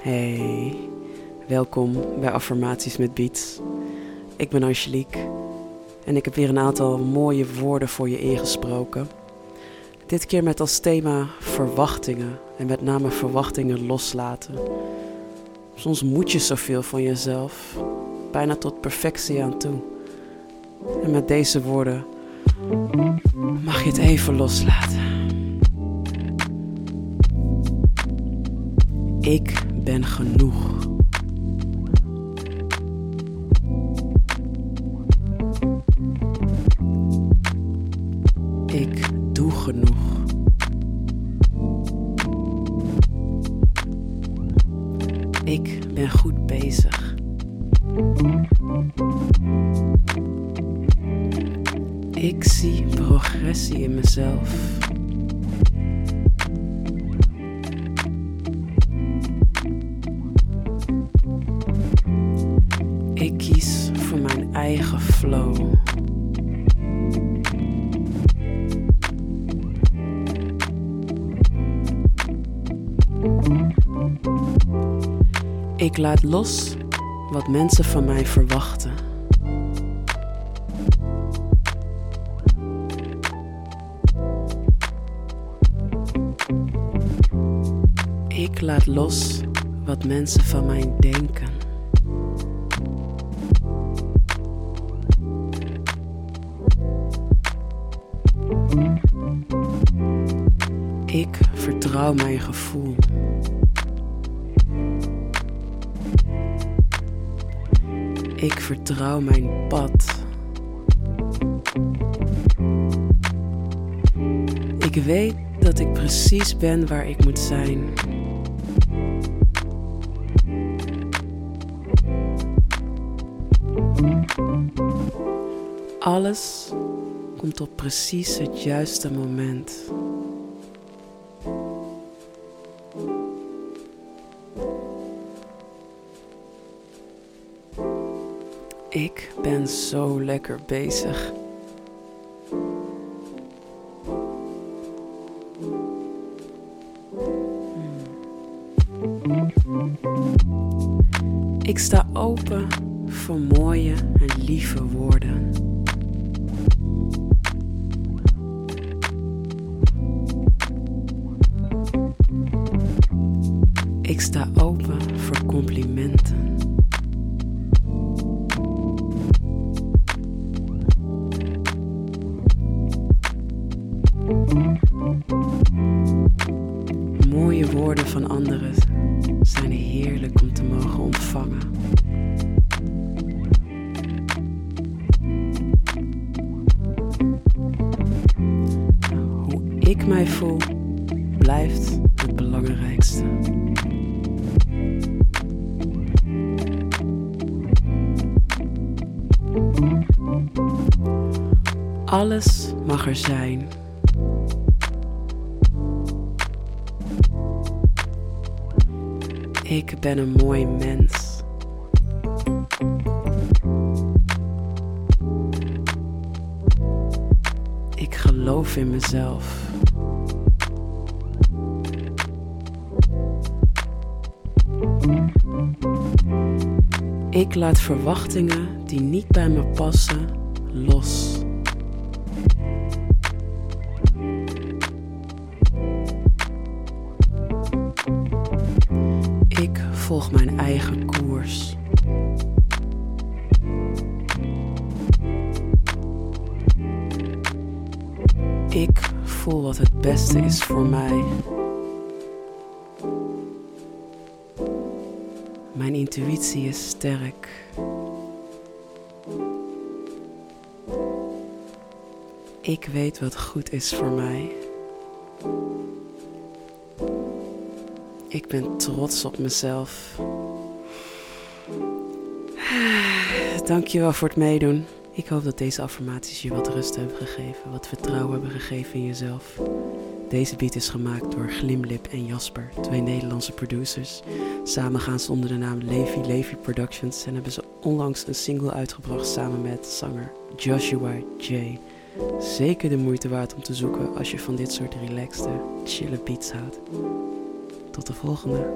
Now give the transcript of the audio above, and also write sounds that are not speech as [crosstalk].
Hey, welkom bij Affirmaties met Beats. Ik ben Angelique en ik heb weer een aantal mooie woorden voor je ingesproken. Dit keer met als thema verwachtingen en met name verwachtingen loslaten. Soms moet je zoveel van jezelf, bijna tot perfectie aan toe. En met deze woorden mag je het even loslaten. Ik ben genoeg. Ik doe genoeg. Ik ben goed bezig. Ik zie progressie in mezelf. Flow. Ik laat los wat mensen van mij verwachten. Ik laat los wat mensen van mij denken. Ik vertrouw mijn gevoel. Ik vertrouw mijn pad. Ik weet dat ik precies ben waar ik moet zijn. Alles komt op precies het juiste moment. Ik ben zo lekker bezig. Ik sta open voor mooie en lieve woorden. Ik sta open voor complimenten. Van anderen zijn heerlijk om te mogen ontvangen. Hoe ik mij voel blijft het belangrijkste. Alles mag er zijn. Ik ben een mooi mens. Ik geloof in mezelf. Ik laat verwachtingen die niet bij me passen los. Ik volg mijn eigen koers. Ik voel wat het beste is voor mij. Mijn intuïtie is sterk. Ik weet wat goed is voor mij. Ik ben trots op mezelf. [sighs] Dankjewel voor het meedoen. Ik hoop dat deze affirmaties je wat rust hebben gegeven, wat vertrouwen hebben gegeven in jezelf. Deze beat is gemaakt door Glimlip en Jasper, twee Nederlandse producers. Samen gaan ze onder de naam Levi Levi Productions en hebben ze onlangs een single uitgebracht samen met zanger Joshua J. Zeker de moeite waard om te zoeken als je van dit soort relaxte, chille beats houdt. Tot de volgende.